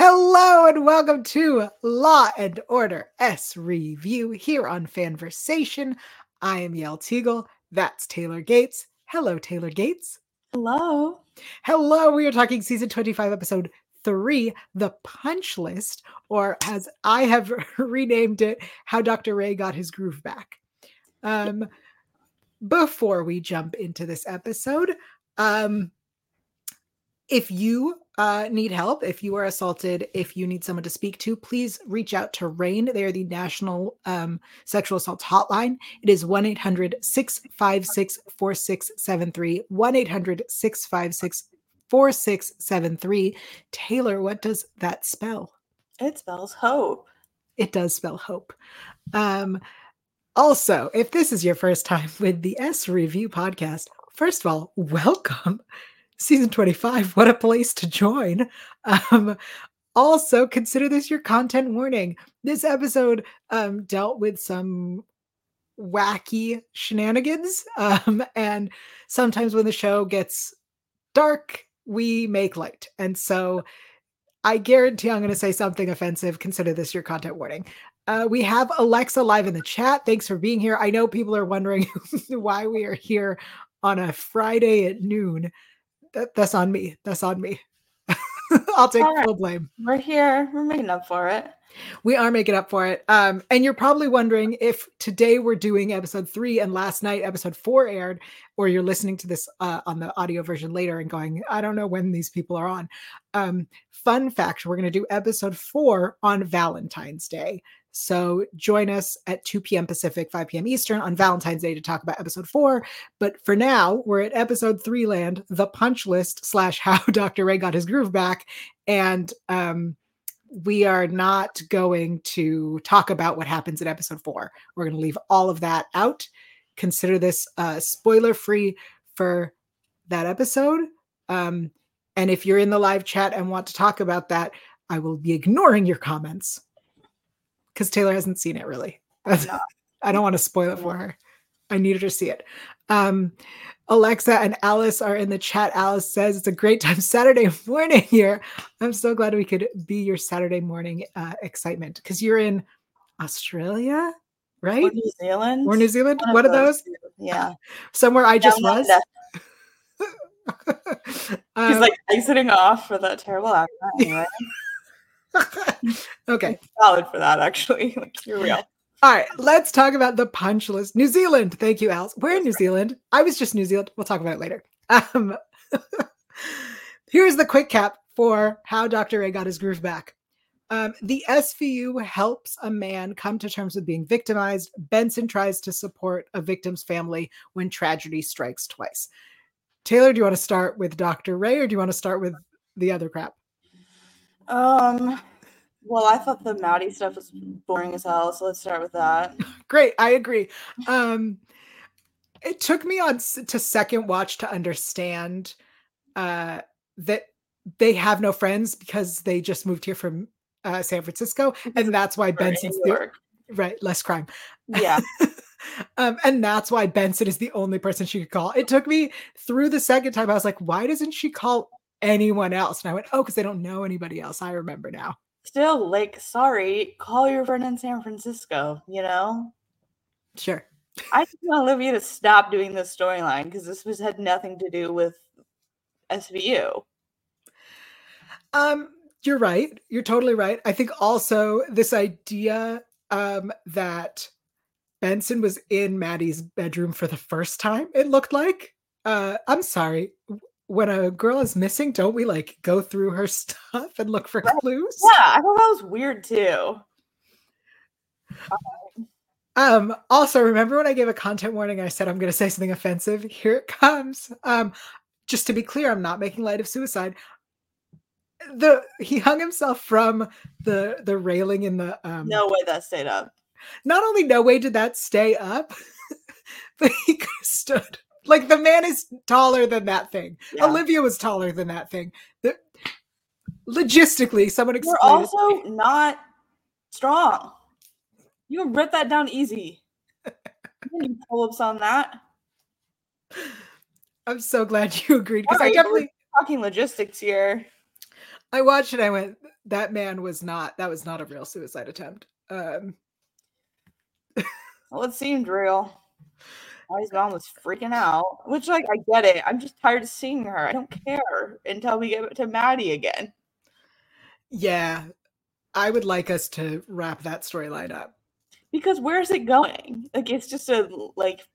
Hello and welcome to Law and Order S Review here on Fanversation. I am Yael Tygiel. That's Taylor Gates. Hello, Taylor Gates. Hello. Hello. We are talking season 25, episode three, The Punch List, or as I have renamed it, How Dr. Ray Got His Groove Back. Um, before we jump into this episode, um, if you uh, need help, if you are assaulted, if you need someone to speak to, please reach out to RAINN. They are the National um, Sexual Assault Hotline. It is 1 800 656 4673. 1 800 656 4673. Taylor, what does that spell? It spells hope. It does spell hope. Um, also, if this is your first time with the S Review podcast, first of all, welcome season 25 what a place to join. Um also consider this your content warning. This episode um dealt with some wacky shenanigans um and sometimes when the show gets dark we make light. And so i guarantee i'm going to say something offensive. Consider this your content warning. Uh, we have alexa live in the chat. Thanks for being here. I know people are wondering why we are here on a friday at noon that, that's on me. That's on me. I'll take right. full blame. We're here. We're making up for it. We are making up for it. Um, and you're probably wondering if today we're doing episode three and last night episode four aired, or you're listening to this uh, on the audio version later and going, I don't know when these people are on. Um, fun fact: we're going to do episode four on Valentine's Day. So join us at 2 p.m. Pacific, 5 p.m. Eastern on Valentine's Day to talk about episode four. But for now, we're at episode three land, the punch list slash how Dr. Ray got his groove back. And um, we are not going to talk about what happens in episode four. We're going to leave all of that out. Consider this uh, spoiler free for that episode. Um, and if you're in the live chat and want to talk about that, I will be ignoring your comments because Taylor hasn't seen it really. No. I don't want to spoil it for her. I needed her to see it. Um, Alexa and Alice are in the chat. Alice says it's a great time Saturday morning here. I'm so glad we could be your Saturday morning uh, excitement because you're in Australia, right? Or New Zealand. Or New Zealand. One, One of those. Yeah. Somewhere I just was. He's um, like exiting off for that terrible accent. Anyway. okay. Valid for that, actually. Like, you're real. All right, let's talk about the punch list. New Zealand. Thank you, Alice. We're in New Zealand. I was just New Zealand. We'll talk about it later. Um, here's the quick cap for how Dr. Ray got his groove back. Um, the SVU helps a man come to terms with being victimized. Benson tries to support a victim's family when tragedy strikes twice. Taylor, do you want to start with Dr. Ray or do you want to start with the other crap? Um, well, I thought the Maddie stuff was boring as hell, so let's start with that. Great, I agree. Um, it took me on to second watch to understand uh, that they have no friends because they just moved here from uh, San Francisco, and that's why Benson's the, right less crime. Yeah. um, and that's why Benson is the only person she could call. It took me through the second time. I was like, why doesn't she call anyone else. And I went, oh, because they don't know anybody else. I remember now. Still, like, sorry, call your friend in San Francisco, you know? Sure. I just want Olivia to stop doing this storyline because this was had nothing to do with SVU. Um, you're right. You're totally right. I think also this idea um that Benson was in Maddie's bedroom for the first time, it looked like. Uh, I'm sorry when a girl is missing, don't we like go through her stuff and look for clues? Yeah, I thought that was weird too. Um, also remember when I gave a content warning, I said I'm gonna say something offensive. Here it comes. Um, just to be clear, I'm not making light of suicide. The he hung himself from the the railing in the um No way that stayed up. Not only no way did that stay up, but he stood like the man is taller than that thing. Yeah. Olivia was taller than that thing. The, logistically, someone explain. We're also not strong. You can rip that down easy. you pull ups on that. I'm so glad you agreed because I definitely talking logistics here. I watched it. I went, that man was not. That was not a real suicide attempt. Um, well, it seemed real. His mom was freaking out, which like I get it. I'm just tired of seeing her. I don't care until we get to Maddie again. Yeah, I would like us to wrap that storyline up. Because where's it going? Like it's just a like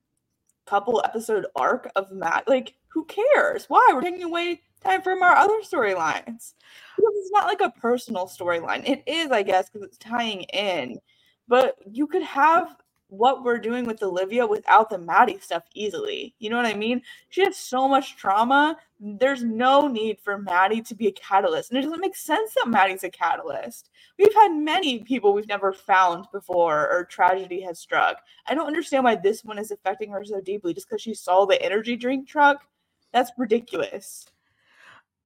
couple episode arc of Matt. Like who cares? Why we're taking away time from our other storylines? Because it's not like a personal storyline. It is, I guess, because it's tying in. But you could have what we're doing with Olivia without the Maddie stuff easily. You know what I mean? She has so much trauma. There's no need for Maddie to be a catalyst. And it doesn't make sense that Maddie's a catalyst. We've had many people we've never found before or tragedy has struck. I don't understand why this one is affecting her so deeply just because she saw the energy drink truck. That's ridiculous.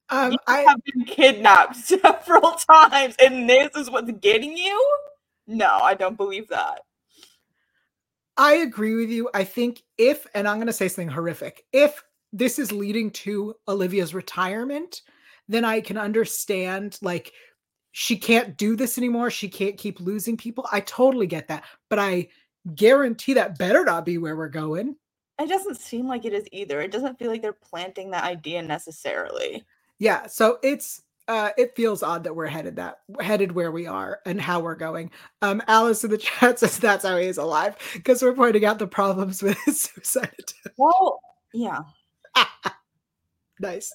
Um, you I have been kidnapped several times, and this is what's getting you? No, I don't believe that. I agree with you. I think if, and I'm going to say something horrific, if this is leading to Olivia's retirement, then I can understand like she can't do this anymore. She can't keep losing people. I totally get that. But I guarantee that better not be where we're going. It doesn't seem like it is either. It doesn't feel like they're planting that idea necessarily. Yeah. So it's uh, it feels odd that we're headed that headed where we are and how we're going. Um, Alice in the chat says that's how he is alive because we're pointing out the problems with his suicide. Well, yeah. nice.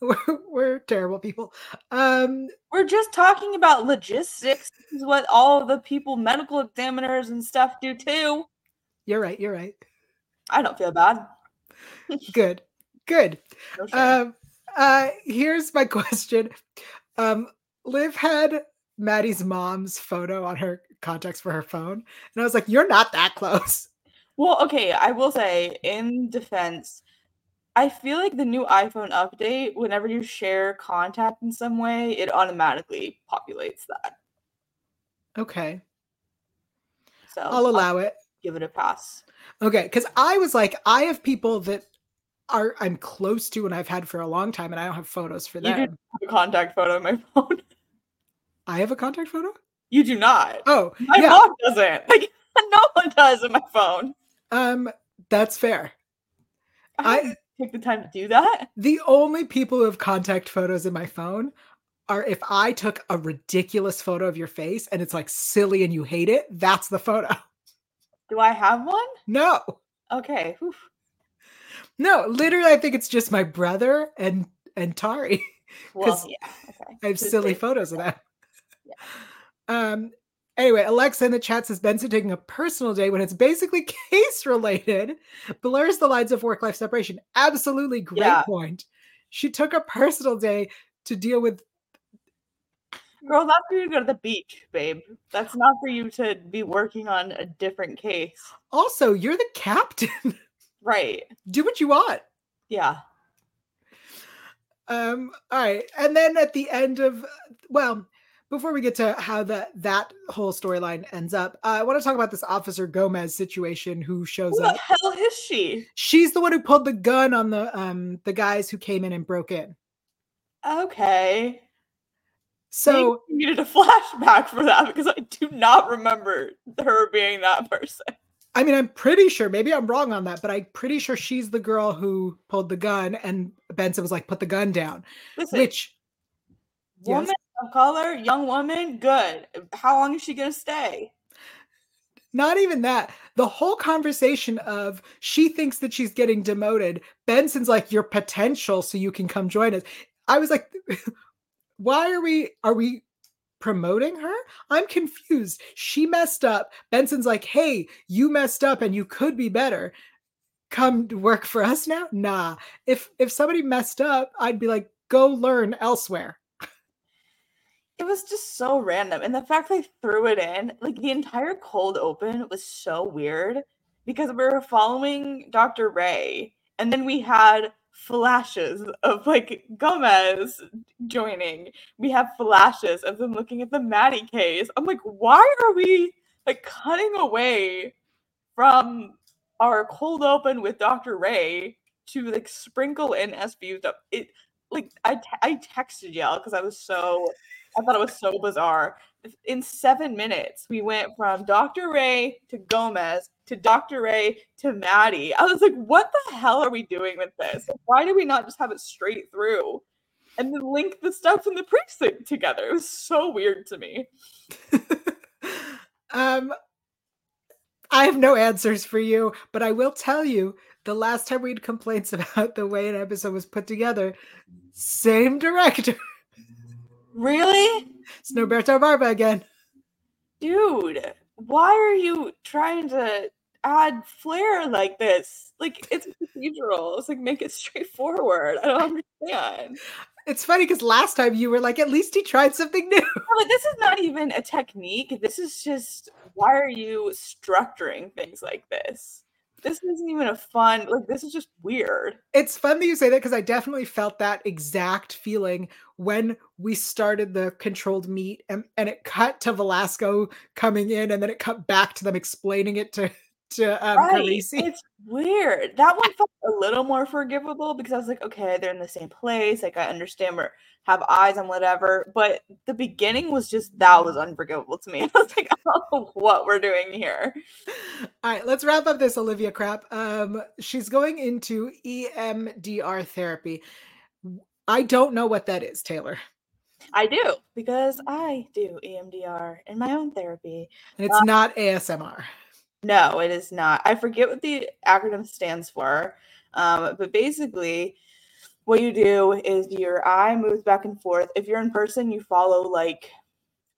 We're, we're, terrible people. Um, we're just talking about logistics. This is what all the people, medical examiners and stuff, do too. You're right. You're right. I don't feel bad. Good. Good. No um, uh, here's my question. Um, Liv had Maddie's mom's photo on her contacts for her phone, and I was like, "You're not that close." Well, okay, I will say in defense, I feel like the new iPhone update, whenever you share contact in some way, it automatically populates that. Okay. So I'll allow I'll it. Give it a pass. Okay, because I was like, I have people that are I'm close to and I've had for a long time, and I don't have photos for that. You do have a contact photo on my phone. I have a contact photo. You do not. Oh, my yeah. mom doesn't. Like no one does in my phone. Um, that's fair. I, I take the time to do that. The only people who have contact photos in my phone are if I took a ridiculous photo of your face and it's like silly and you hate it. That's the photo. Do I have one? No. Okay. Oof. No, literally, I think it's just my brother and and Tari. Well, yeah, okay. I have silly photos of them. Yeah. Um. Anyway, Alexa in the chat says Benson taking a personal day when it's basically case related blurs the lines of work life separation. Absolutely great yeah. point. She took a personal day to deal with. Girl, that's for you to go to the beach, babe. That's not for you to be working on a different case. Also, you're the captain. Right. Do what you want. Yeah. Um, all right. And then at the end of well, before we get to how that that whole storyline ends up, uh, I want to talk about this Officer Gomez situation who shows who up. What the hell is she? She's the one who pulled the gun on the um the guys who came in and broke in. Okay. So you needed a flashback for that because I do not remember her being that person. I mean, I'm pretty sure, maybe I'm wrong on that, but I'm pretty sure she's the girl who pulled the gun and Benson was like, put the gun down. Listen, which woman yes. of color, young woman, good. How long is she gonna stay? Not even that. The whole conversation of she thinks that she's getting demoted. Benson's like, your potential, so you can come join us. I was like, why are we are we promoting her? I'm confused. She messed up. Benson's like, hey, you messed up and you could be better. Come work for us now? Nah. If if somebody messed up, I'd be like, go learn elsewhere. It was just so random. And the fact they threw it in, like the entire cold open was so weird because we were following Dr. Ray. And then we had flashes of like Gomez joining. We have flashes of them looking at the Maddie case. I'm like, why are we like cutting away from our cold open with Dr. Ray to like sprinkle in SVU stuff? It like I, I texted y'all because I was so I thought it was so bizarre. In seven minutes, we went from Dr. Ray to Gomez to Dr. Ray to Maddie. I was like, what the hell are we doing with this? Why do we not just have it straight through and then link the stuff in the precinct together? It was so weird to me. um, I have no answers for you, but I will tell you the last time we had complaints about the way an episode was put together, same director. Really? Norberto Barba again. Dude, why are you trying to add flair like this? Like it's procedural. It's like make it straightforward. I don't understand. It's funny because last time you were like, at least he tried something new. No, this is not even a technique. This is just why are you structuring things like this? This isn't even a fun, like, this is just weird. It's fun that you say that because I definitely felt that exact feeling when we started the controlled meet and, and it cut to Velasco coming in and then it cut back to them explaining it to to um, Right. Carisi. It's weird. That one felt a little more forgivable because I was like, okay, they're in the same place. Like I understand we're have eyes on whatever. But the beginning was just that was unforgivable to me. I was like, know what we're doing here. All right, let's wrap up this Olivia crap. Um, she's going into EMDR therapy. I don't know what that is, Taylor, I do because I do EMDR in my own therapy. and it's not ASMR. No, it is not. I forget what the acronym stands for. Um, but basically, what you do is your eye moves back and forth. If you're in person, you follow like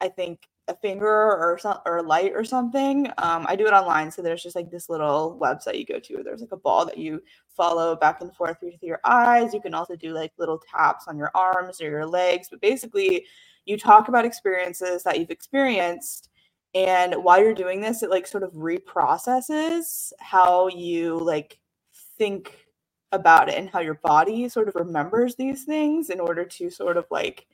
I think a finger or some or a light or something. Um, I do it online, so there's just like this little website you go to. Where there's like a ball that you follow back and forth with your eyes. You can also do like little taps on your arms or your legs. But basically, you talk about experiences that you've experienced and while you're doing this it like sort of reprocesses how you like think about it and how your body sort of remembers these things in order to sort of like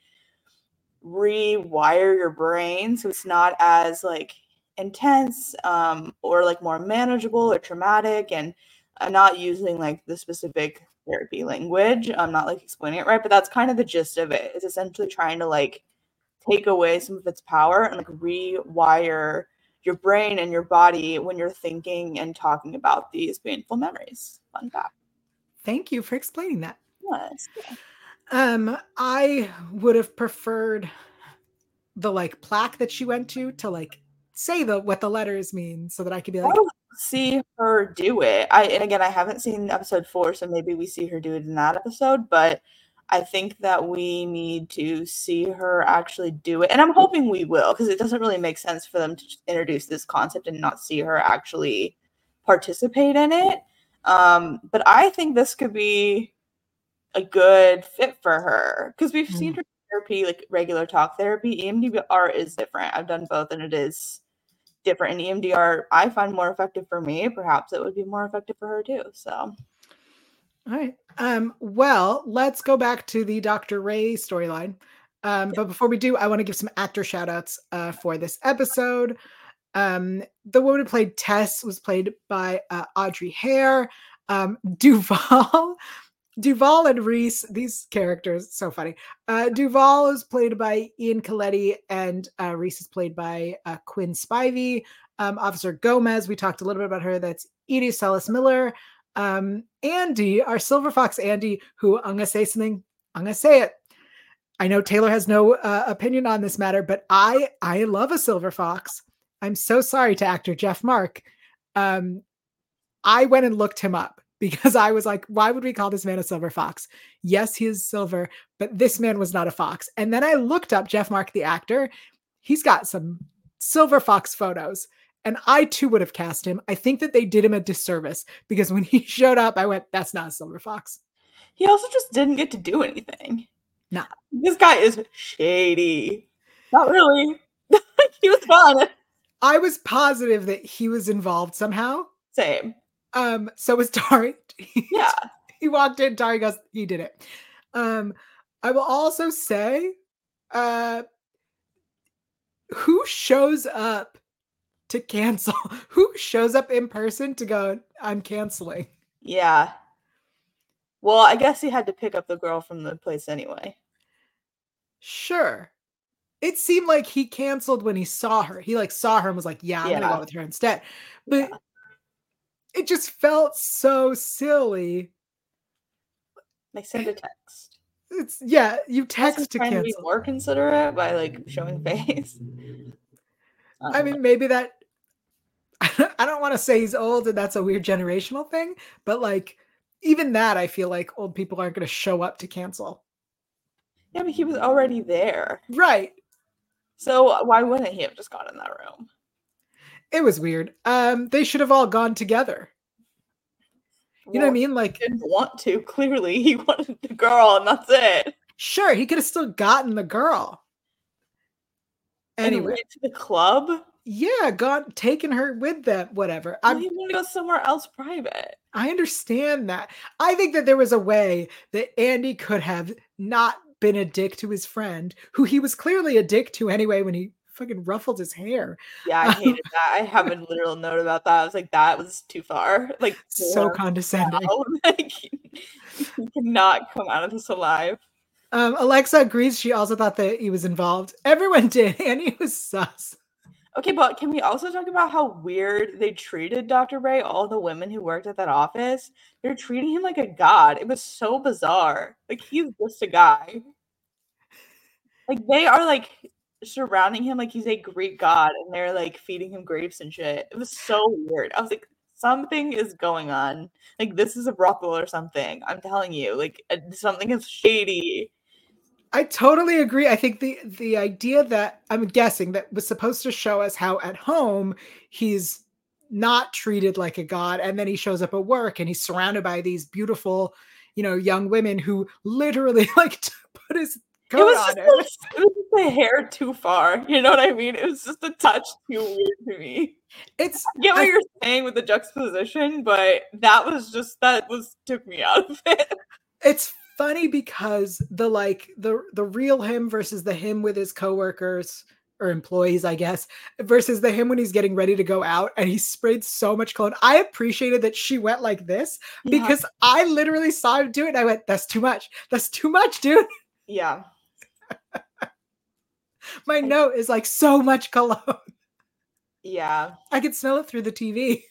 rewire your brain so it's not as like intense um or like more manageable or traumatic. And i'm not using like the specific therapy language. I'm not like explaining it right but that's kind of the gist of it. It's essentially trying to like take away some of its power and like rewire your brain and your body when you're thinking and talking about these painful memories. Fun fact. Thank you for explaining that. Yes. Um, I would have preferred the like plaque that she went to to like say the what the letters mean so that I could be I like, see her do it. I and again I haven't seen episode four, so maybe we see her do it in that episode, but I think that we need to see her actually do it. And I'm hoping we will, because it doesn't really make sense for them to introduce this concept and not see her actually participate in it. Um, but I think this could be a good fit for her because we've seen Mm. her therapy, like regular talk therapy. EMDR is different. I've done both, and it is different. And EMDR, I find more effective for me. Perhaps it would be more effective for her too. So, all right. Um, well, let's go back to the Dr. Ray storyline. Um, but before we do, I want to give some actor shout outs uh, for this episode. Um, the woman who played Tess was played by uh, Audrey Hare. Um, Duval, Duval and Reese, these characters, so funny. Uh, Duval is played by Ian Coletti, and uh, Reese is played by uh, Quinn Spivey. Um, Officer Gomez, we talked a little bit about her. That's Edie Salas Miller. Um, Andy, our Silver Fox Andy, who I'm gonna say something. I'm gonna say it. I know Taylor has no uh, opinion on this matter, but I I love a Silver Fox. I'm so sorry to actor Jeff Mark. Um, I went and looked him up because I was like, why would we call this man a silver fox? Yes, he is silver, but this man was not a fox. And then I looked up Jeff Mark, the actor. He's got some silver fox photos. And I too would have cast him. I think that they did him a disservice because when he showed up, I went, that's not a silver fox. he also just didn't get to do anything. Nah. This guy is shady. Not really. he was fun. I was positive that he was involved somehow. Same. Um, so was Dari. Yeah. he walked in, Dari goes, he did it. Um, I will also say, uh, who shows up to cancel? Who shows up in person to go, I'm canceling? Yeah. Well, I guess he had to pick up the girl from the place anyway. Sure. It seemed like he canceled when he saw her. He like saw her and was like, "Yeah, I'm gonna go with her instead." But Yeah. it just felt so silly. Like send a text. It's yeah, you text to to be more considerate by like showing face. I don't know. mean, maybe that. I don't want to say he's old and that's a weird generational thing, but like even that, I feel like old people aren't going to show up to cancel. yeah, but he was already there. Right. So why wouldn't he have just gone in that room? It was weird. Um, they should have all gone together. You know what I mean? Like, He didn't want to. Clearly, he wanted the girl, and that's it. sure, he could have still gotten the girl. And Anyway, went to the club. Yeah, gone, taken her with them, whatever. I'm, he wanted to go somewhere else private. I understand that. I think that there was a way that Andy could have not been a dick to his friend, who he was clearly a dick to anyway when he fucking ruffled his hair. Yeah, I hated that. I have a literal note about that. I was like, that was too far. Like, So condescending. like, you cannot come out of this alive. Um, Alexa agrees. She also thought that he was involved. Everyone did. Andy was sus. Okay, but can we also talk about how weird they treated Dr. Ray, all the women who worked at that office? They're treating him like a god. It was so bizarre. Like he's just a guy. Like they are like surrounding him like he's a Greek god and they're like feeding him grapes and shit. It was so weird. I was like, something is going on. Like this is a brothel or something. I'm telling you, like uh, something is shady. I totally agree. I think the the idea that I'm guessing that was supposed to show us how at home he's not treated like a god, and then he shows up at work and he's surrounded by these beautiful, you know, young women who literally like to put his coat It was on just him. a, it was just a hair too far. You know what I mean? It was just a touch too weird to me. It's I get what I- you're saying with the juxtaposition, but that was just that was took me out of it. it's funny because the like the the real him versus the him with his coworkers or employees, I guess, versus the him when he's getting ready to go out and he sprayed so much cologne. I appreciated that she went like this Yeah. because I literally saw him do it and I went, that's too much. That's too much, dude. yeah. My note is like so much cologne. Yeah. I could smell it through the TV.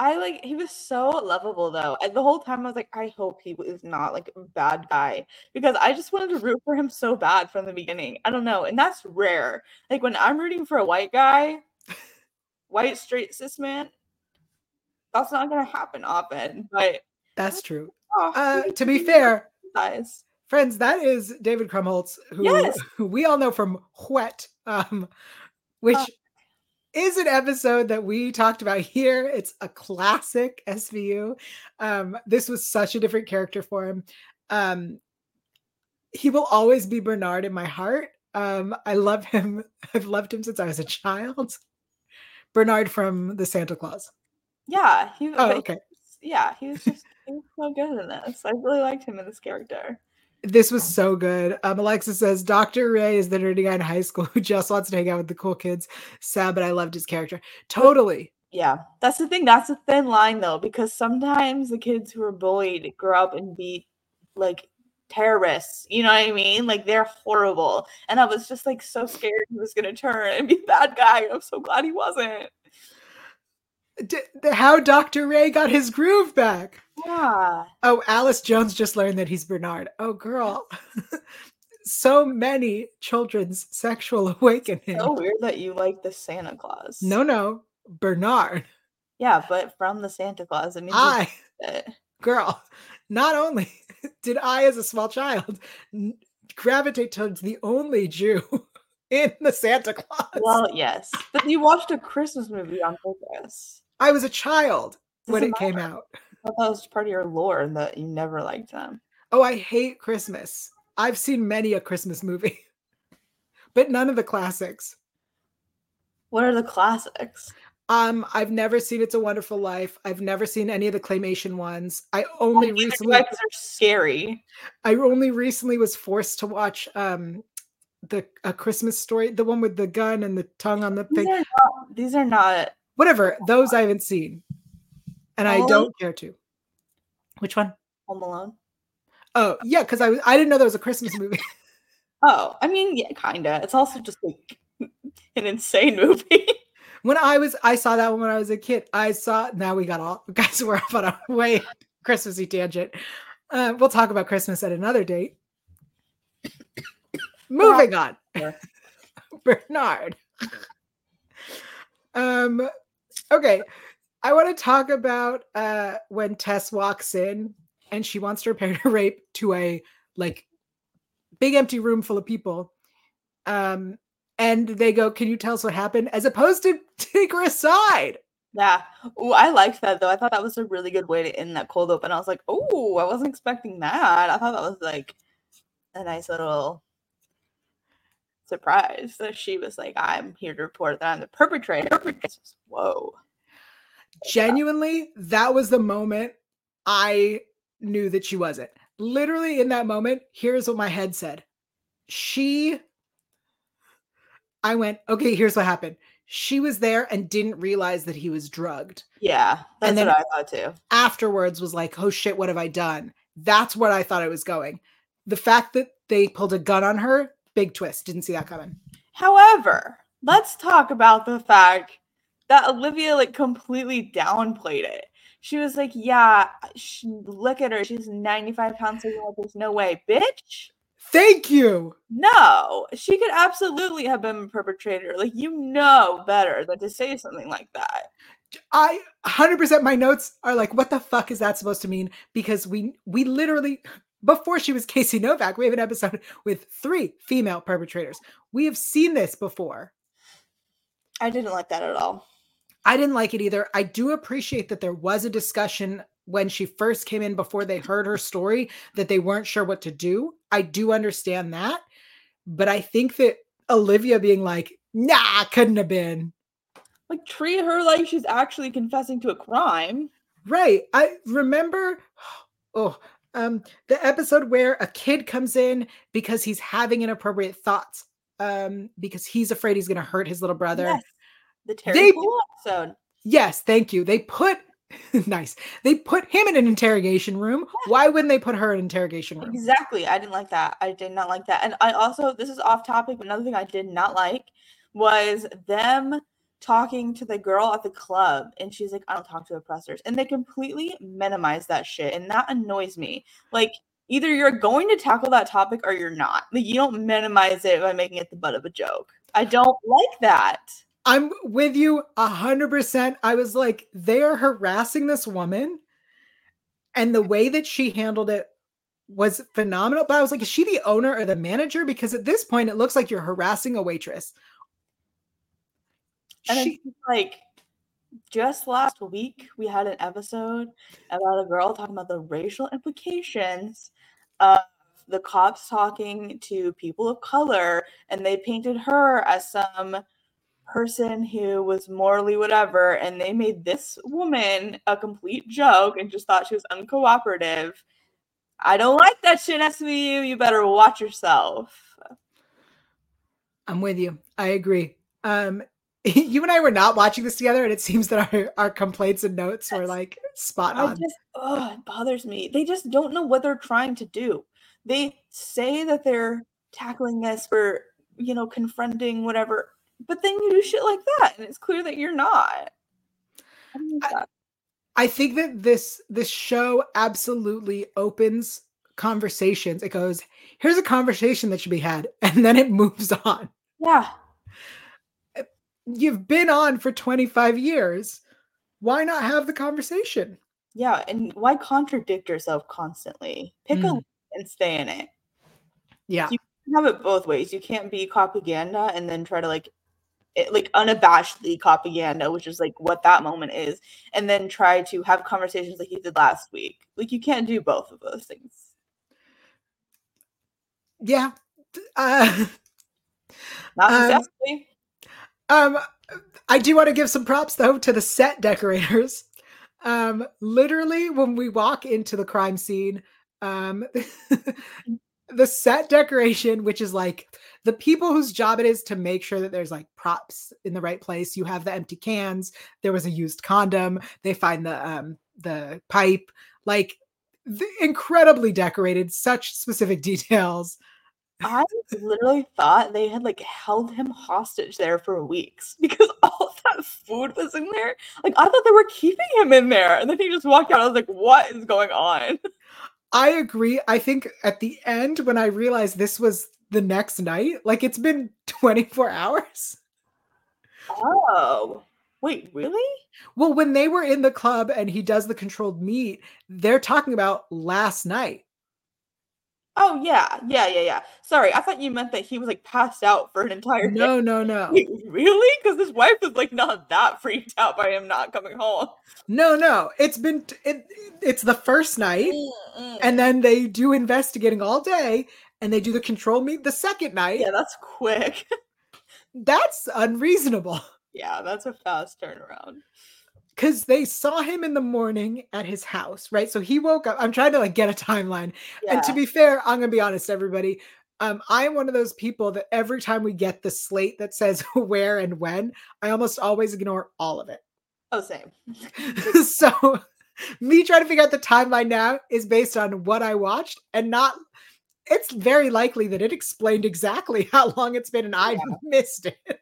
I like he was so lovable though. And the whole time I was like, I hope he is not like a bad guy because I just wanted to root for him so bad from the beginning. I don't know, and that's rare. Like when I'm rooting for a white guy, white straight cis man, that's not gonna happen often. But That's true. oh, Uh, to be fair, guys. friends, that is David Krumholtz, who, Yes. who we all know from Whet, um, which Uh. Is an episode that we talked about here. It's a classic SVU. Um, this was such a different character for him. Um, he will always be Bernard in my heart. Um, I love him. I've loved him since I was a child. Bernard from the Santa Claus. Yeah, he. Oh, but he okay. was- yeah, he was just he was so good in this. I really liked him in this character. This was so good. Um, Alexa says Dr. Ray is the nerdy guy in high school who just wants to hang out with the cool kids. Sad, but I loved his character. Totally. Yeah, that's the thing. That's a thin line though, because sometimes the kids who are bullied grow up and be like terrorists. You know what I mean? Like they're horrible. And I was just like so scared he was gonna turn and be a bad guy. I'm so glad he wasn't. D- the- how Dr. Ray got his groove back. Yeah. Oh, Alice Jones just learned that he's Bernard. Oh, girl. so many children's sexual awakening. So weird that you like the Santa Claus. No, no, Bernard. Yeah, but from the Santa Claus, it means I, girl, not only did I, as a small child, n- gravitate towards the only Jew in the Santa Claus. Well, yes. But you watched a Christmas movie on purpose. I was a child when Doesn't it came matter. out. That was part of your lore that you never liked them. Oh, I hate Christmas. I've seen many a Christmas movie, but none of the classics. What are the classics? Um, I've never seen It's a Wonderful Life. I've never seen any of the claymation ones. I only Neither recently, they're scary. I only recently was forced to watch um the a Christmas story, the one with the gun and the tongue on the These thing. are not. These are not. Whatever, those I haven't seen, and I don't care to. Which one? Home Alone. Oh yeah, because I was I didn't know there was a Christmas movie. Oh, I mean, yeah, kinda. It's also just like an insane movie. when I was I saw that one when I was a kid. I saw now we got all guys we're off on a way Christmassy tangent. Uh, we'll talk about Christmas at another date. Moving on. Bernard. Um okay. I want to talk about uh when Tess walks in and she wants to prepare to rape to a like big empty room full of people. Um and they go, Can you tell us what happened? As opposed to take her aside. Yeah. Oh, I liked that though. I thought that was a really good way to end that cold open. I was like, oh, I wasn't expecting that. I thought that was like a nice little surprise that she was like, I'm here to report that I'm the perpetrator. Whoa. Genuinely, that was the moment I knew that she wasn't. Literally in that moment, here's what my head said. She I went, okay, here's what happened. She was there and didn't realize that he was drugged. Yeah, that's And then- what I thought too. Afterwards was like, oh shit, what have I done? That's what I thought it was going. The fact that they pulled a gun on her, big twist. Didn't see that coming. However, let's talk about the fact that Olivia like completely downplayed it. She was like, "Yeah, sh look at her. She's 95 pounds. So there's no way, bitch. Thank you. No, she could absolutely have been a perpetrator. Like you know better than to say something like that. I 100% my notes are like what the fuck is that supposed to mean because we we literally before she was Casey Novak we have an episode with three female perpetrators. We have seen this before. I didn't like that at all. I didn't like it either. I do appreciate that there was a discussion when she first came in before they heard her story that they weren't sure what to do. I do understand that. But I think that Olivia being like, nah, couldn't have been. Like treat her like she's actually confessing to a crime. Right. I remember oh um the episode where a kid comes in because he's having inappropriate thoughts. Um, because he's afraid he's gonna hurt his little brother. Yes. The Terry They- episode. Yes, thank you. They put nice. They put him in an interrogation room. Why wouldn't they put her in an interrogation room? Exactly. I didn't like that. I did not like that. And I also, this is off topic, but another thing I did not like was them talking to the girl at the club. And she's like, I don't talk to oppressors. And they completely minimize that shit. And that annoys me. Like, either you're going to tackle that topic or you're not. Like, you don't minimize it by making it the butt of a joke. I don't like that. I'm with you a hundred percent. I was like, they are harassing this woman, and the way that she handled it was phenomenal. But I was like, is she the owner or the manager? Because at this point, it looks like you're harassing a waitress. And She, it's like just last week we had an episode about a girl talking about the racial implications of the cops talking to people of color and they painted her as some person who was morally whatever and they made this woman a complete joke and just thought she was uncooperative. I don't like that shit SVU. You better watch yourself. I'm with you. I agree. Um, you and I were not watching this together, and it seems that our, our complaints and notes were like spot I on. just, oh, it bothers me. They just don't know what they're trying to do. They say that they're tackling this for, you know, confronting whatever, but then you do shit like that, and it's clear that you're not. I don't like I- that. I think that this this show absolutely opens conversations. It goes, here's a conversation that should be had, and then it moves on. Yeah, You've been on for 25 years. Why not have the conversation? yeah, and why contradict yourself constantly? Pick a Mm. lane and stay in it. Yeah. You can have it both ways. You can't be propaganda and then try to like it, like unabashedly propaganda, which is like what that moment is, and then try to have conversations like you did last week. Like you can't do both of those things. Yeah. Uh, Not Um, successfully. um, I do want to give some props though to the set decorators. Um, literally, when we walk into the crime scene, um, the set decoration, which is like the people whose job it is to make sure that there's like props in the right place. You have the empty cans. There was a used condom. They find the um the pipe. Like the, incredibly decorated, such specific details. I literally thought they had like held him hostage there for weeks because all that food was in there. Like I thought they were keeping him in there, and then he just walked out. I was like, "What is going on?" I agree. I think at the end when I realized this was the next night, like it's been 24 hours. Oh, wait, really? Well, when they were in the club and he does the controlled meet, they're talking about last night. Oh yeah, yeah, yeah, yeah. Sorry, I thought you meant that he was like passed out for an entire day. No, no, no. Wait, really? Because his wife was like not that freaked out by him not coming home. No, no. It's been it, it's the first night, Mm-mm. and mm. then they do investigating all day, and they do the control meet the second night. yeah, that's quick. That's unreasonable. yeah, that's a fast turnaround. Because they saw him in the morning at his house, right? So he woke up. I'm trying to like get a timeline. Yeah. And to be fair, I'm gonna be honest, everybody. Um, I am one of those people that every time we get the slate that says where and when, I almost always ignore all of it. oh, same. so me trying to figure out the timeline now is based on what I watched and not it's very likely that it explained exactly how long it's been and I Yeah. missed it.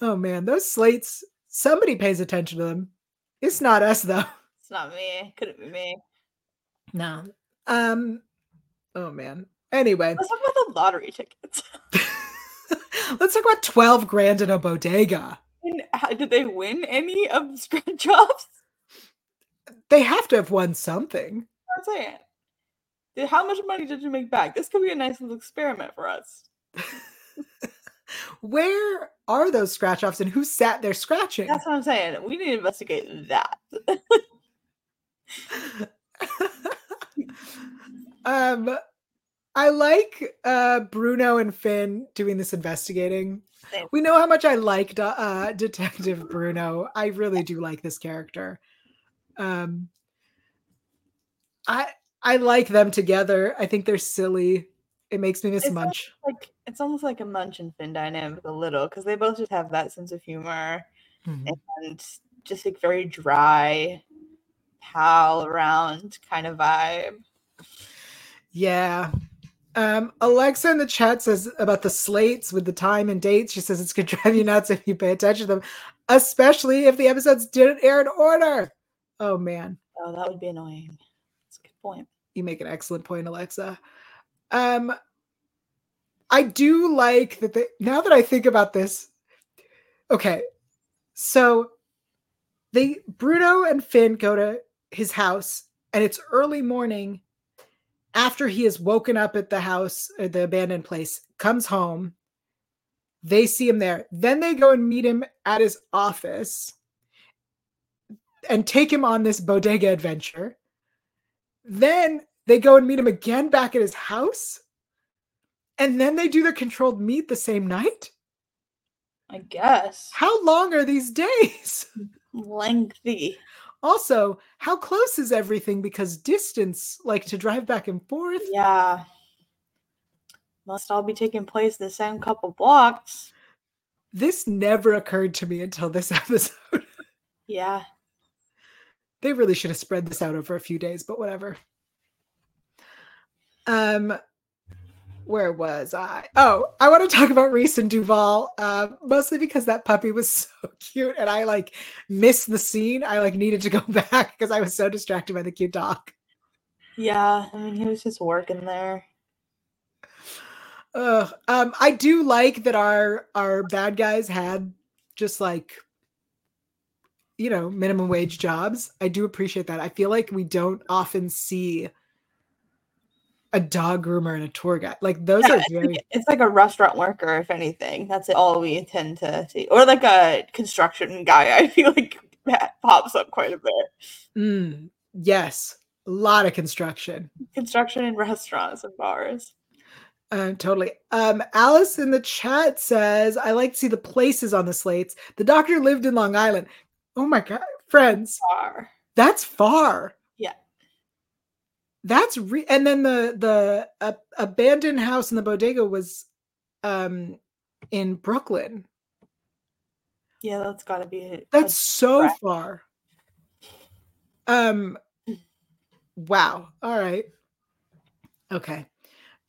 Oh man, those slates, somebody pays attention to them. It's not us though. It's not me. Couldn't be me. No. Um oh man. Anyway, Let's talk about the lottery tickets. let's talk about 12 grand in a bodega. And how, did they win any of the scratch offs? They have to have won something. I'm saying. How much money did you make back? This could be a nice little experiment for us. Where are those scratch offs and who sat there scratching? That's what I'm saying. We need to investigate that. um I like uh Bruno and Finn doing this investigating. Same. We know how much I liked uh Detective Bruno. I really do like this character. Um I I like them together. I think they're silly. It makes me miss It's Munch. like it's almost like a Munch and Finn dynamic a little because they both just have that sense of humor Mhm. and just like very dry, pal around kind of vibe. Yeah. Um, Alexa in the chat says about the slates with the time and dates. She says it's gonna drive you nuts if you pay attention to them, especially if the episodes didn't air in order. Oh man, Oh, that would be annoying. That's a good point. you make an excellent point, Alexa. Um, I do like that. They, now that I think about this, okay, so they Bruno and Finn go to his house, and it's early morning after he is woken up at the house, or the abandoned place, comes home. They see him there. Then they go and meet him at his office and take him on this bodega adventure. Then they go and meet him again back at his house. And then they do the controlled meet the same night. I guess. How long are these days? Lengthy. Also, how close is everything? Because distance, like to drive back and forth. Yeah. Must all be taking place in the same couple blocks. This never occurred to me until this episode. Yeah. they really should have spread this out over a few days, but whatever. Um, where was I? Oh, I want to talk about Reese and Duval, uh, mostly because that puppy was so cute, and I like missed the scene. I like needed to go back because I was so distracted by the cute dog. Yeah. I mean, he was just working there. Ugh. Um, I do like that our our bad guys had just like you know minimum wage jobs. I do appreciate that. I feel like we don't often see a dog groomer and a tour guide. Like those Yeah, are very it's like a restaurant worker, if anything. That's all we tend to see. Or like a construction guy. I feel like that pops up quite a bit. Mm, yes, a lot of construction. Construction in restaurants and bars. Uh, totally. Um, Alice in the chat says, "I like to see the places on the slates. The doctor lived in Long Island. Oh my god, friends, Far. that's far. That's re- and then the the uh, abandoned house in the bodega was um in Brooklyn. Yeah, that's gotta be it. That's so Right. far. Um Wow. All right. Okay.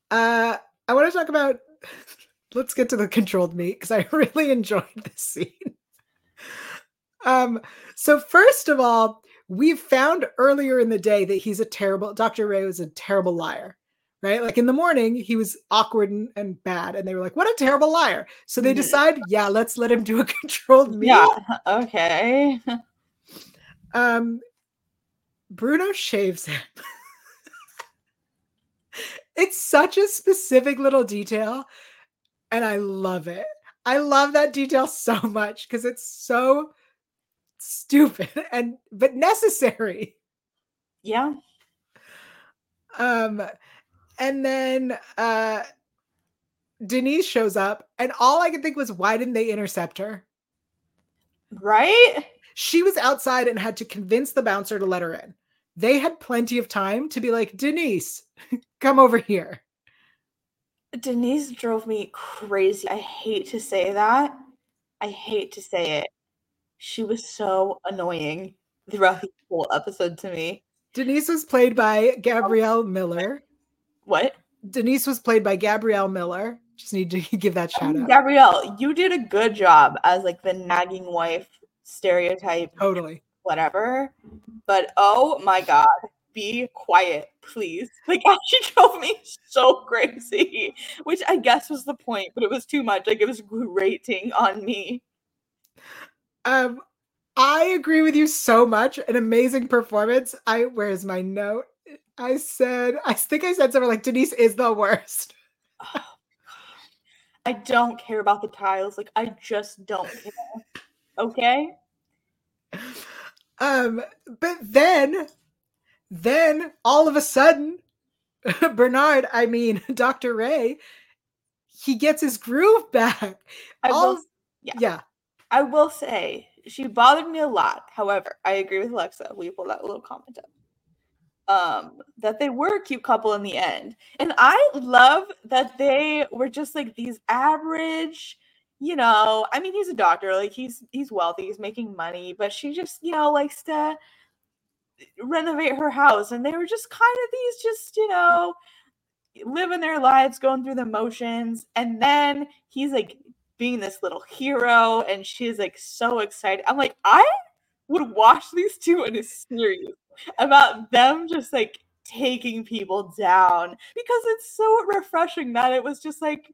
Uh I want to talk about let's get to the controlled meat because I really enjoyed this scene. Um, so first of all, we found earlier in the day that he's a terrible Dr. Ray was a terrible liar. Right? Like in the morning, he was awkward and, and bad, and they were like, What a terrible liar. So they decide, yeah, let's let him do a controlled meat. Yeah. Okay. Um Bruno shaves him. it's such a specific little detail, and I love it. I love that detail so much because it's so stupid and but necessary. Yeah. Um and then uh Denise shows up and all I could think was why didn't they intercept her? Right? She was outside and had to convince the bouncer to let her in. They had plenty of time to be like, Denise, come over here. Denise drove me crazy. I hate to say that. I hate to say it. She was so annoying throughout the whole episode to me. Denise was played by Gabrielle Miller. What? Denise was played by Gabrielle Miller. Just need to give that shout oh, out. Gabrielle, you did a good job as like the nagging wife stereotype, Totally. whatever. But oh my god, be quiet, please. Like she drove me so crazy, which I guess was the point, but it was too much. Like it was grating on me. Um, I agree with you so much. An amazing performance. I where's my note? I said, I think I said something like Denise is the worst. Oh, I don't care about the tiles. Like I just don't care. Okay. Um, but then, then all of a sudden, Bernard, I mean Dr. Ray, he gets his groove back. I All- will yeah. yeah. I will say she bothered me a lot. However, I agree with Alexa. We pull that little comment up. Um, that they were a cute couple in the end. And I love that they were just like these average, you know, I mean he's a doctor, like he's he's wealthy, he's making money, but she just, you know, likes to renovate her house. And they were just kind of these just, you know, living their lives, going through the motions. And then he's like being this little hero and she's like so excited. I'm like, I would watch these two in a series about them just like taking people down because it's so refreshing that it was just like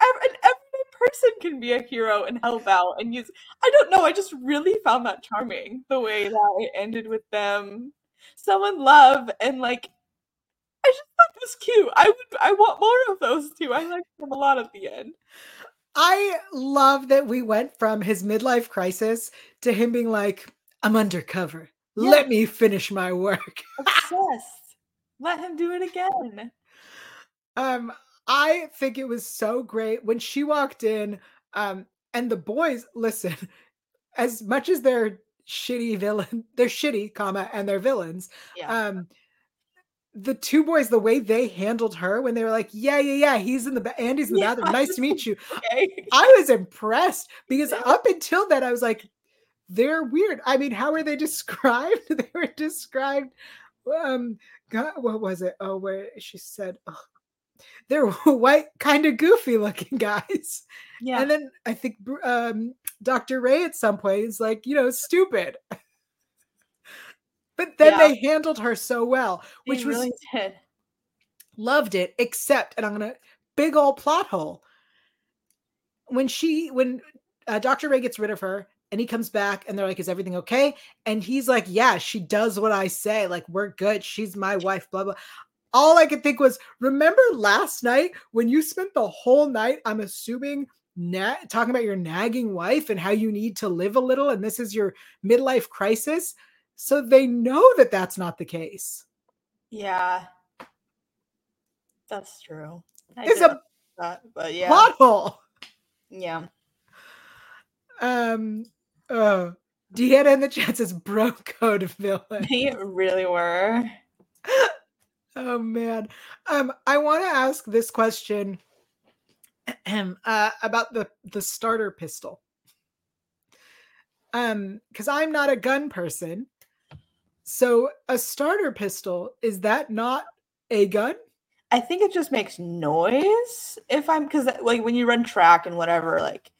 an everyday person can be a hero and help out and use I don't know, I just really found that charming the way that it ended with them so in love and like I just thought it was cute. I would I want more of those two. I liked them a lot at the end. I love that we went from his midlife crisis to him being like, I'm undercover. Yeah. Let me finish my work. Obsessed. Let him do it again. Um, I think it was so great when she walked in. Um, and the boys, listen, as much as they're shitty villain, they're shitty, comma, and they're villains. Yeah. Um, the two boys, the way they handled her when they were like, "Yeah, yeah, yeah, he's in the ba- Andy's in the Yeah. bathroom. Nice to meet you." okay. I was impressed because up until then, I was like, they're weird. I mean, how were they described? they were described. Um, God, what was it? Oh, where she said, oh, they're white, kind of goofy looking guys. Yeah. And then I think um, Dr. Ray at some point is like, you know, stupid. But then Yeah. they handled her so well, which They was really did. loved it except and i'm gonna big old plot hole when she when uh, dr ray gets rid of her and he comes back and they're like is everything okay and he's like yeah she does what i say like we're good she's my wife blah blah all i could think was remember last night when you spent the whole night i'm assuming na- talking about your nagging wife and how you need to live a little and this is your midlife crisis so they know that that's not the case Yeah. That's true. I it's a that, but yeah. plot hole Yeah. Um, uh, Deanna in the chat says bro code villain. They really were. Oh man. Um, I want to ask this question uh, about the the starter pistol. Um, because I'm not a gun person, So a starter pistol is that not a gun? I think it just makes noise if I'm because like when you run track and whatever, like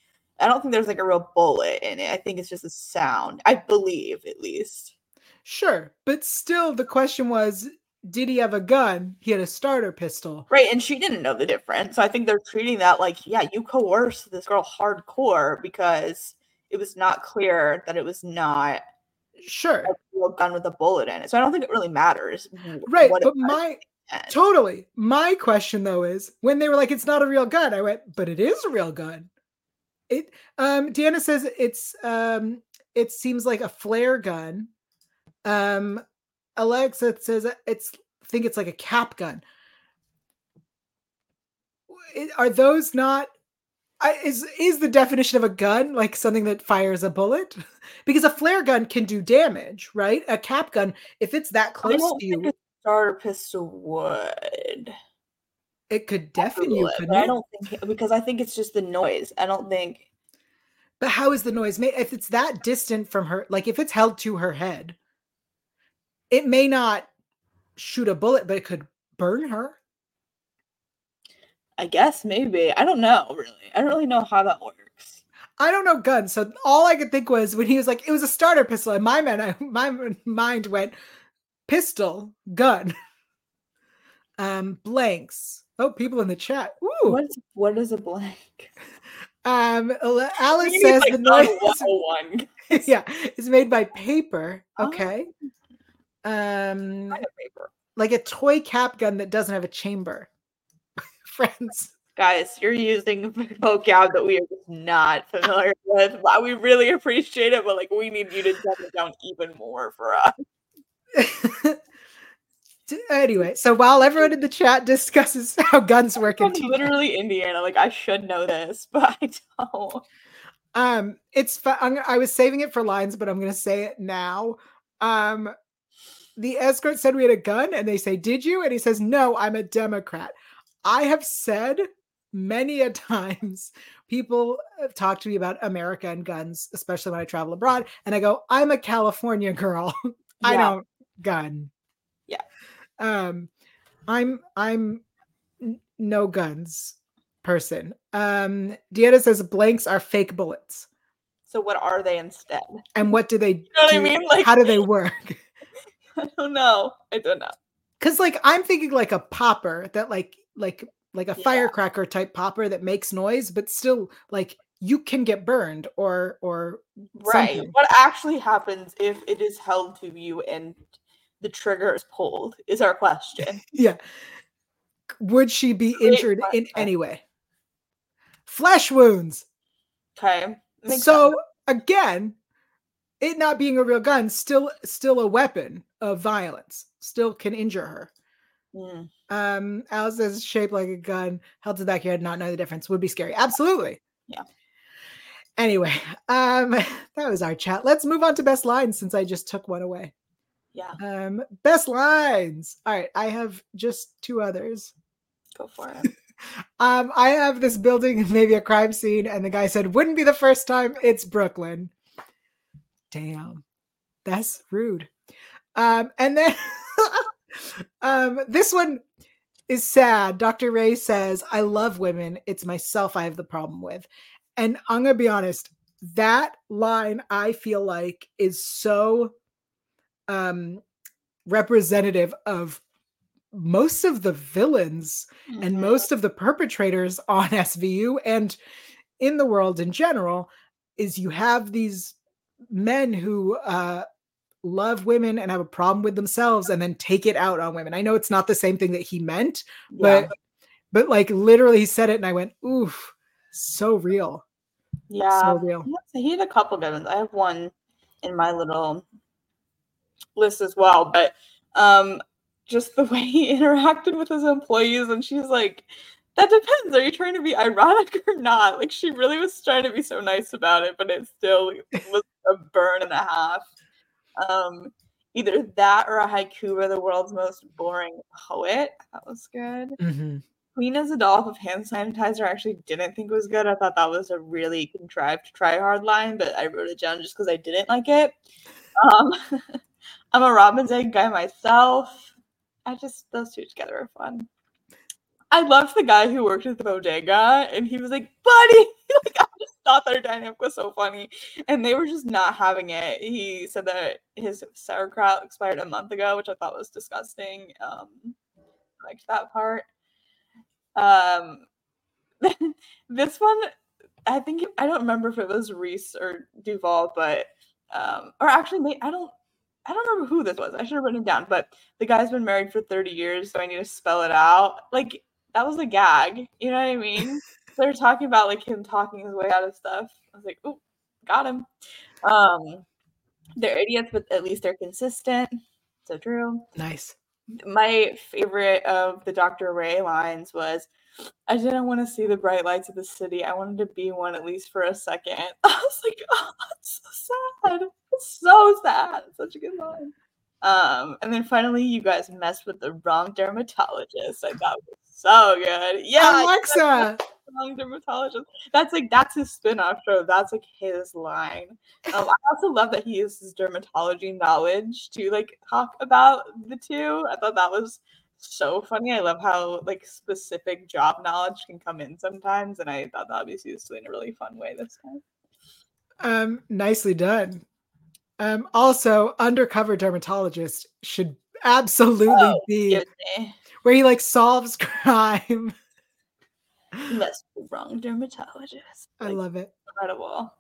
I don't think there's like a real bullet in it. I think it's just a sound. I believe at least. Sure, but still the question was did he have a gun? He had a starter pistol. Right, and she didn't know the difference. So I think they're treating that like, yeah, you coerced this girl hardcore because it was not clear that it was not sure a gun with a bullet in it. So I don't think it really matters. Right, but my totally my question though is when they were like, it's not a real gun, I went, but it is a real gun. It um Deanna says it's um it seems like a flare gun. Um Alexa says it's I think it's like a cap gun. Are those not is is the definition of a gun like something that fires a bullet? because a flare gun can do damage, right? A cap gun, if it's that close to you, a starter pistol would. It could deafen you. I don't think because I think it's just the noise. I don't think. But how is the noise made? If it's that distant from her, like if it's held to her head, it may not shoot a bullet, but it could burn her. I guess maybe. I don't know really. I don't really know how that works. I don't know guns, so all I could think was when he was like, "It was a starter pistol," and my man, my mind went, "Pistol, gun." Um, blanks. Oh, people in the chat. Ooh. What is, what is a blank? Um, Alice says like the noise. One. yeah, it's made by paper. Oh. Okay. Um, paper. like a toy cap gun that doesn't have a chamber. Friends. Guys, you're using vocab that we are just not familiar with. We really appreciate it, but like we need you to dumb it down even more for us. anyway, so while everyone in the chat discusses how guns work in literally Indiana, like I should know this, but I don't. Um, it's fun. I was saving it for lines, but I'm going to say it now. Um, the escort said we had a gun, and they say, "Did you?" And he says, "No, I'm a Democrat." I have said many a times people talk to me about America and guns, especially when I travel abroad, and I go, "I'm a California girl. I don't gun." Yeah. Um, I'm I'm no guns person. Um, Dieta says blanks are fake bullets. So what are they instead? And what do they? You know what I mean? Like, how do they work? I don't know. I don't know. Cause like I'm thinking like a popper that like like like a yeah. firecracker type popper that makes noise, but still like you can get burned or or right. Something. What actually happens if it is held to you and the trigger is pulled is our question. yeah. Would she be Great injured question. in any way? Flesh wounds. Okay. So sense. again, it not being a real gun, still still a weapon of violence, still can injure her. Mm. Um, Alice is shaped like a gun, held to the back of your head, not know the difference. Would be scary. Absolutely. Yeah. Anyway, um, that was our chat. Let's move on to best lines since I just took one away. Yeah. Um, best lines. All right, I have just two others. Go for it. um, I have this building, maybe a crime scene, and the guy said, "Wouldn't be the first time. It's Brooklyn." Damn, that's rude. Um, and then um, this one is sad. Dr. Ray says, I love women. It's myself I have the problem with. And I'm going to be honest, that line I feel like is so um, representative of most of the villains mm-hmm. and most of the perpetrators on SVU and in the world in general is you have these men who uh, love women and have a problem with themselves and then take it out on women. I know it's not the same thing that he meant, but yeah. but like literally he said it and I went, oof, so real. Yeah. So real. He had a couple good ones. I have one in my little list as well, but um just the way he interacted with his employees and she's like that depends. Are you trying to be ironic or not? Like she really was trying to be so nice about it, but it still was a burn and a half. Um, either that or a haiku by the world's most boring poet. That was good. Mm-hmm. Queen as a doll of hand sanitizer I actually didn't think was good. I thought that was a really contrived try hard line, but I wrote it down just because I didn't like it. Um, I'm a Robin's egg guy myself. I just those two together are fun. I loved the guy who worked at the bodega, and he was like, "Buddy," like I just thought their dynamic was so funny, and they were just not having it. He said that his sauerkraut expired a month ago, which I thought was disgusting. Um, liked that part. Um, this one, I think I don't remember if it was Reese or Duval, but um, or actually, I don't. I don't remember who this was. I should have written it down, but the guy's been married for 30 years, so I need to spell it out. Like that was a gag. You know what I mean? they were talking about like him talking his way out of stuff. I was like, oh, got him. Um, they're idiots, but at least they're consistent. So true. Nice. My favorite of the Dr. Ray lines was, I didn't want to see the bright lights of the city. I wanted to be one at least for a second. I was like, oh, that's so sad. It's so sad. It's such a good line. Um, and then finally, you guys messed with the wrong dermatologist. I thought was so good. Yeah, Alexa. Wrong dermatologist. That's like that's his spin-off show. That's like his line. Um, I also love that he uses dermatology knowledge to like talk about the two. I thought that was so funny. I love how like specific job knowledge can come in sometimes, and I thought that was used in a really fun way this time. Um, nicely done. Um, also, undercover dermatologist should absolutely oh, be where he like solves crime. That's the wrong dermatologist. Like, I love it. Incredible.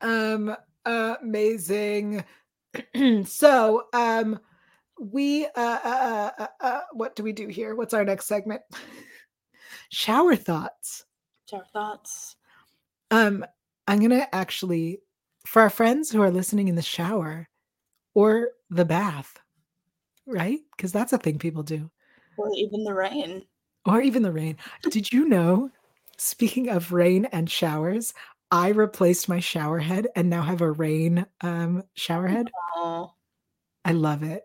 Um, uh, amazing. so, um, we uh, uh, uh, uh, uh, what do we do here? What's our next segment? Shower thoughts. Shower thoughts. Um, I'm gonna actually for our friends who are listening in the shower or the bath, right? Because that's a thing people do. Or even the rain. Or even the rain. Did you know, speaking of rain and showers, I replaced my shower head and now have a rain um, shower head? Oh. I love it.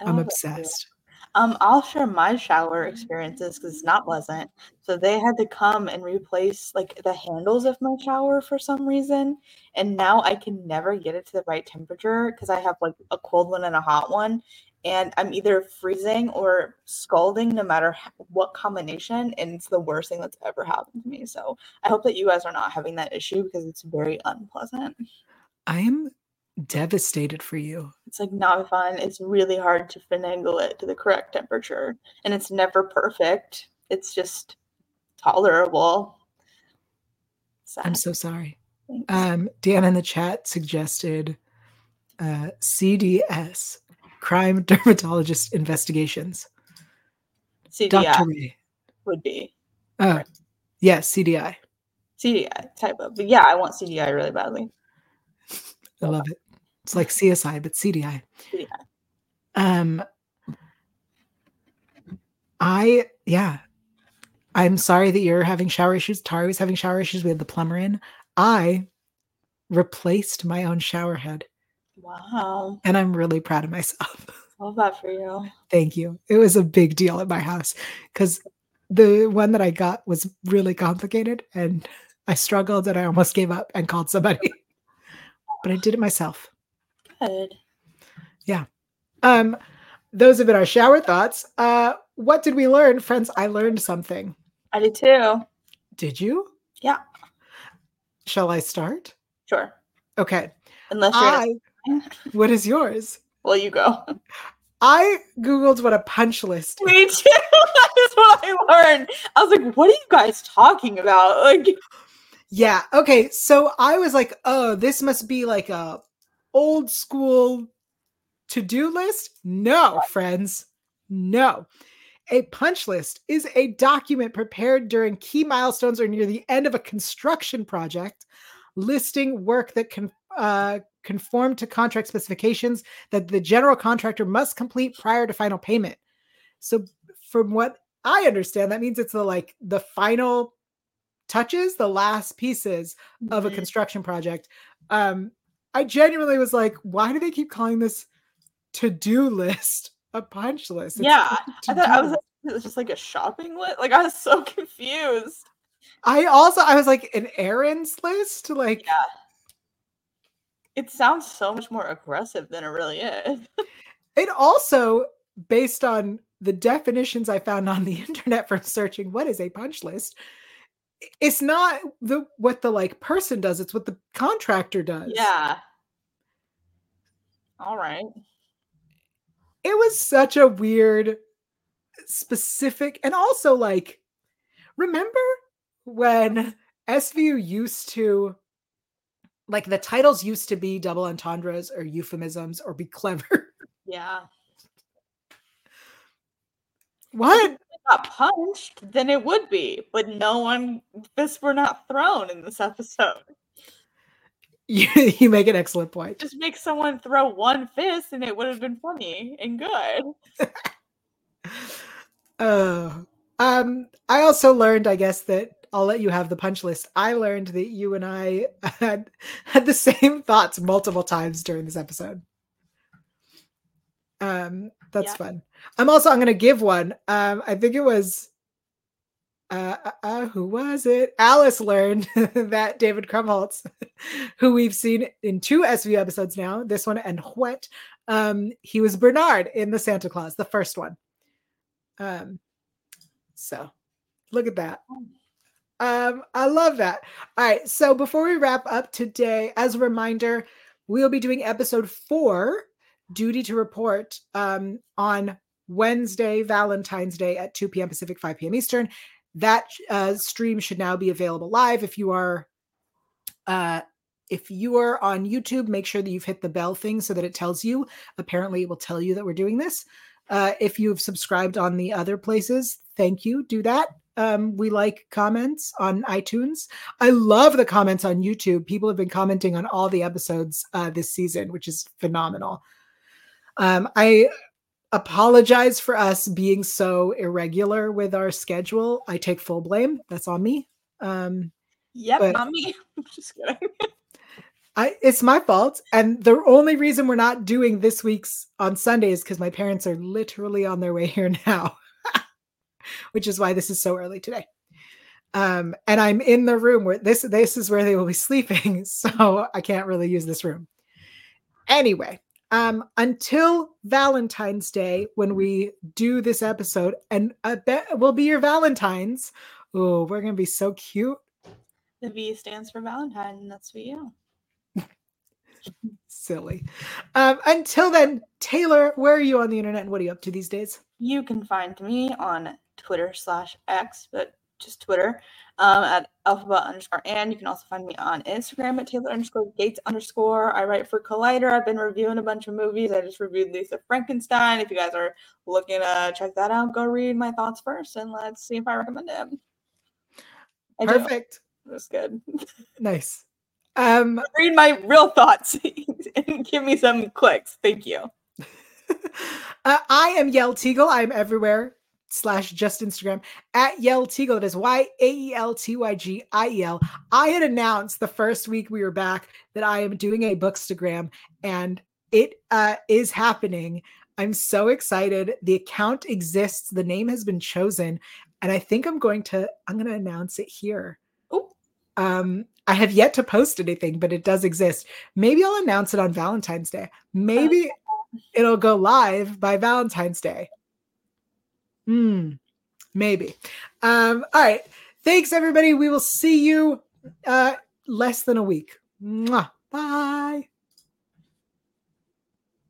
I'm obsessed. Um, I'll share my shower experiences because it's not pleasant. So they had to come and replace like the handles of my shower for some reason, and now I can never get it to the right temperature because I have like a cold one and a hot one, and I'm either freezing or scalding no matter what combination, and it's the worst thing that's ever happened to me. So I hope that you guys are not having that issue because it's very unpleasant. I am devastated for you. It's like not fun. It's really hard to finagle it to the correct temperature, and it's never perfect. It's just tolerable. Sad. I'm so sorry. Um, Dan in the chat suggested uh, CDS, Crime Dermatologist Investigations. CDI Dr. Ray. would be. Oh, yes, yeah, CDI. CDI type of, but yeah, I want CDI really badly. I love it. It's like CSI, but CDI. Yeah. Um, I yeah. I'm sorry that you're having shower issues. Tari was having shower issues. We had the plumber in. I replaced my own shower head. Wow. And I'm really proud of myself. Love that for you. Thank you. It was a big deal at my house because the one that I got was really complicated and I struggled and I almost gave up and called somebody. but I did it myself. Good. Yeah. Um, those have been our shower thoughts. Uh, what did we learn, friends? I learned something. I did too. Did you? Yeah. Shall I start? Sure. Okay. Unless you're. I, what is yours? Well, you go. I googled what a punch list. Me too. That's what I learned. I was like, "What are you guys talking about?" Like, yeah. Okay. So I was like, "Oh, this must be like a old school to do list? No, friends. No. A punch list is a document prepared during key milestones or near the end of a construction project, listing work that can uh, conform to contract specifications that the general contractor must complete prior to final payment. So, from what I understand, that means it's the like the final touches, the last pieces of a mm-hmm. construction project. Um, I genuinely was like, why do they keep calling this to do list a punch list? It's yeah, I thought I was, it was just like a shopping list. Like I was so confused. I also I was like an errands list, like yeah. It sounds so much more aggressive than it really is. it also, based on the definitions I found on the internet from searching what is a punch list, it's not the what the like person does, it's what the contractor does. Yeah. All right. It was such a weird specific and also like remember when SVU used to like the titles used to be double entendres or euphemisms or be clever. Yeah. What? Got punched, then it would be. But no one fists were not thrown in this episode. You, you make an excellent point. Just make someone throw one fist and it would have been funny and good. uh, um, I also learned, I guess, that I'll let you have the punch list. I learned that you and I had had the same thoughts multiple times during this episode. Um, that's yeah. fun. I'm also I'm gonna give one. Um, I think it was uh, uh, uh who was it? Alice learned that David Krumholtz, who we've seen in two SV episodes now, this one and What, um, he was Bernard in the Santa Clause, the first one. Um, so look at that. Oh. Um, I love that. All right. So before we wrap up today, as a reminder, we'll be doing episode four, Duty to Report, um, on Wednesday, Valentine's Day at 2 p.m. Pacific, 5 p.m. Eastern. That uh, stream should now be available live. If you are uh, if you are on YouTube, make sure that you've hit the bell thing so that it tells you. Apparently, it will tell you that we're doing this. Uh, if you've subscribed on the other places, thank you. Do that. Um, we like comments on iTunes. I love the comments on YouTube. People have been commenting on all the episodes uh, this season, which is phenomenal. Um, I apologize for us being so irregular with our schedule. I take full blame. That's on me. Um, yep, not me. Just kidding. I, it's my fault. And the only reason we're not doing this week's on Sunday is because my parents are literally on their way here now which is why this is so early today. Um, and I'm in the room where this this is where they will be sleeping, so I can't really use this room. Anyway, um, until Valentine's Day when we do this episode, and I bet will be your Valentines. Oh, we're gonna be so cute. The V stands for Valentine, and that's for you. Silly. Um, until then, Taylor, where are you on the internet and what are you up to these days? You can find me on Twitter slash X, but just Twitter um, at Elphaba underscore and you can also find me on Instagram at Taylor underscore Gates underscore. I write for Collider. I've been reviewing a bunch of movies. I just reviewed Lisa Frankenstein. If you guys are looking to check that out, go read my thoughts first and let's see if I recommend it. I Perfect. Do. That's good. Nice. Um read my real thoughts and give me some clicks. Thank you. uh, I am Yael Tygiel. I'm everywhere slash just Instagram at Yael Tygiel. That is Y A E L T Y G I E L. I had announced the first week we were back that I am doing a bookstagram and it uh, is happening. I'm so excited. The account exists. The name has been chosen. And I think I'm going to, I'm going to announce it here. Oh. Um, I have yet to post anything, but it does exist. Maybe I'll announce it on Valentine's Day. Maybe it'll go live by Valentine's Day. Hmm. Maybe. Um, all right. Thanks, everybody. We will see you uh, less than a week. Mwah. Bye.